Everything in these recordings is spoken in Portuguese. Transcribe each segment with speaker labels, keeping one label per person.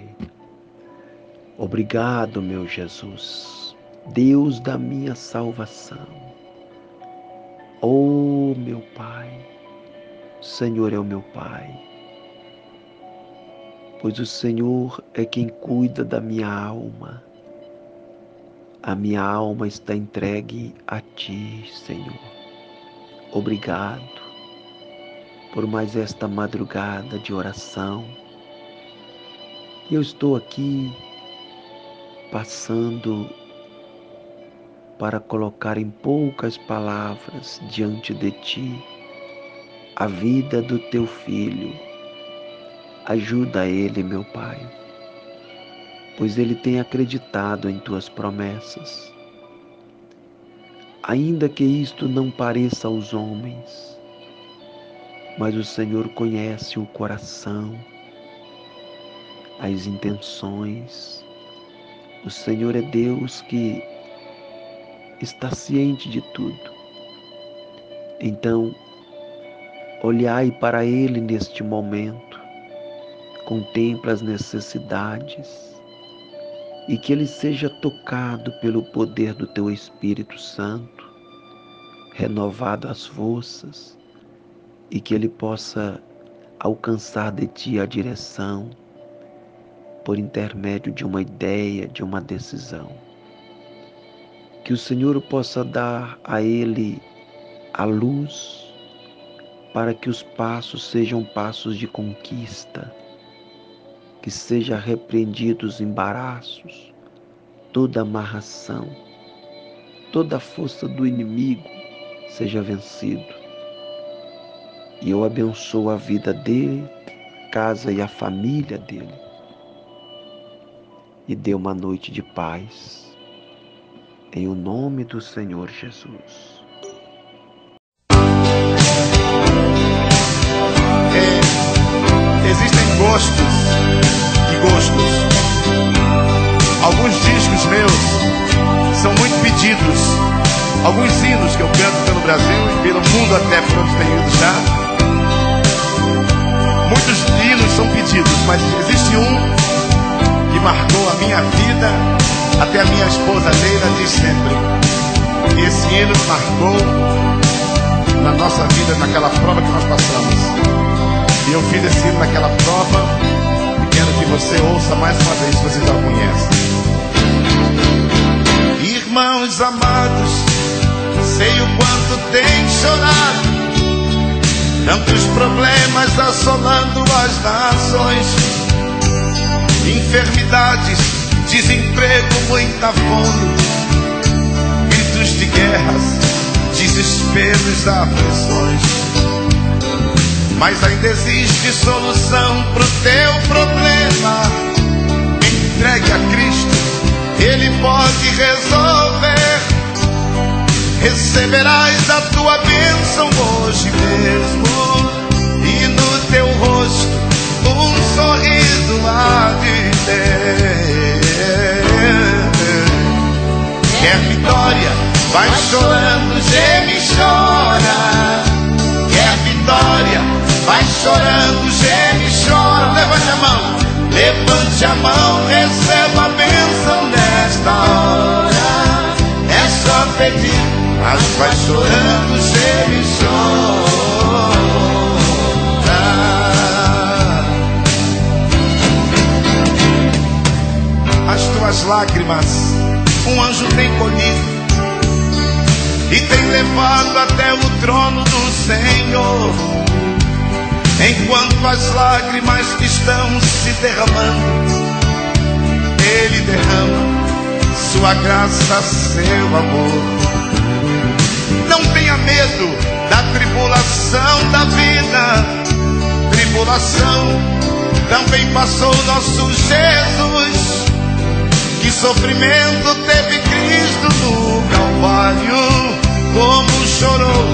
Speaker 1: Pai. Obrigado, meu Jesus, Deus da minha salvação. Oh, meu Pai, Senhor é o meu Pai, pois o Senhor é quem cuida da minha alma. A minha alma está entregue a Ti, Senhor. Obrigado por mais esta madrugada de oração. Eu estou aqui passando para colocar em poucas palavras diante de ti a vida do teu filho. Ajuda ele, meu Pai, pois ele tem acreditado em tuas promessas. Ainda que isto não pareça aos homens, mas o Senhor conhece o coração, as intenções. O Senhor é Deus que está ciente de tudo. Então, olhai para Ele neste momento, contempla as necessidades e que Ele seja tocado pelo poder do Teu Espírito Santo, renovado as forças e que ele possa alcançar de ti a direção por intermédio de uma ideia, de uma decisão. Que o Senhor possa dar a ele a luz para que os passos sejam passos de conquista, que seja repreendidos os embaraços, toda amarração, toda a força do inimigo seja vencido e eu abençoo a vida dele, casa e a família dele. E dê uma noite de paz. Em o nome do Senhor Jesus.
Speaker 2: Existem gostos e gostos. Alguns discos meus são muito pedidos. Alguns hinos que eu canto pelo Brasil e pelo mundo até por onde tenho ido já Muitos hinos são pedidos, mas existe um marcou a minha vida, até a minha esposa Leila diz sempre. E esse hino marcou na nossa vida, naquela prova que nós passamos. E eu fiz esse hino naquela prova, e quero que você ouça mais uma vez, se você já conhece. Irmãos amados, sei o quanto tem chorado Tantos problemas assolando as nações, enfermidades, desemprego, muita fome, gritos de guerras, desesperos, aflições. Mas ainda existe solução pro teu problema. Entregue a Cristo, Ele pode resolver. Receberás a tua bênção hoje mesmo Quer vitória, vai chorando, geme e chora. Quer vitória, vai chorando, geme e chora. Levante a mão, levante a mão, receba a bênção nesta hora. É só pedir mas vai chorando, um anjo tem colhido e tem levado até o trono do Senhor. Enquanto as lágrimas estão se derramando, Ele derrama sua graça, seu amor. Não tenha medo da tribulação da vida. Tribulação também passou nosso Jesus. Sofrimento teve Cristo no Calvário, como chorou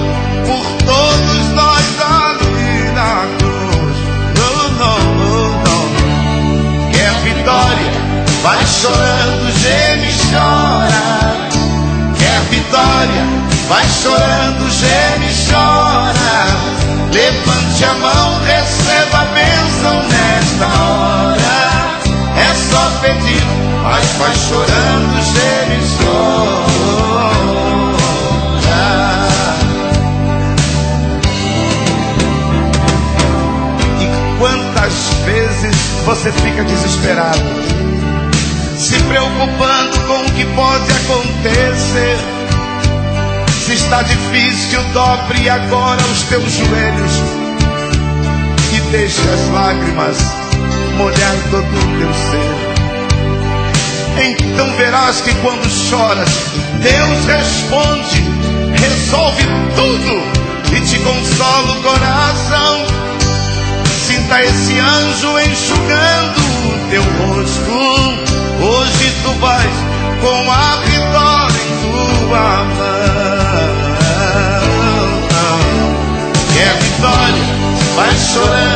Speaker 2: por todos nós ali na cruz. Não, oh, não. Quer vitória? Vai chorando, geme e chora. Quer vitória? Vai chorando, geme e chora. Levante a mão, receba a bênção nesta hora. Fica desesperado, se preocupando com o que pode acontecer. Se está difícil, dobre agora os teus joelhos e deixe as lágrimas molhar todo o teu ser. Então verás que quando choras, Deus responde, resolve tudo e te consola o coração. Sinta esse anjo enxugando vais com a vitória em tua mão. Quer vitória? Vai chorando,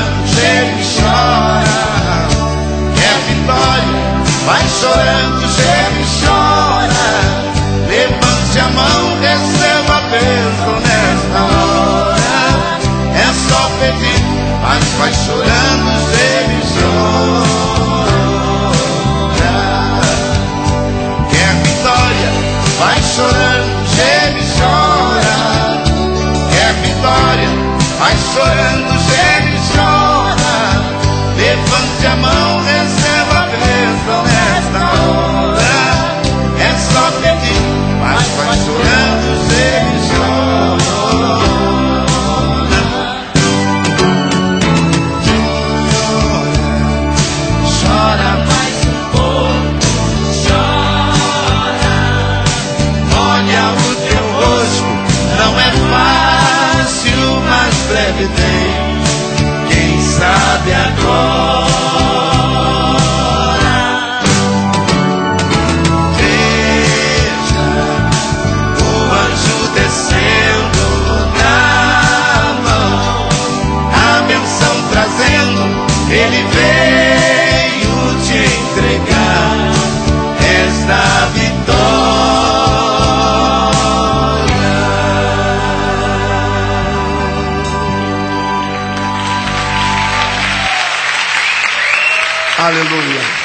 Speaker 2: tem. Quem sabe agora. Vitória. Aleluia.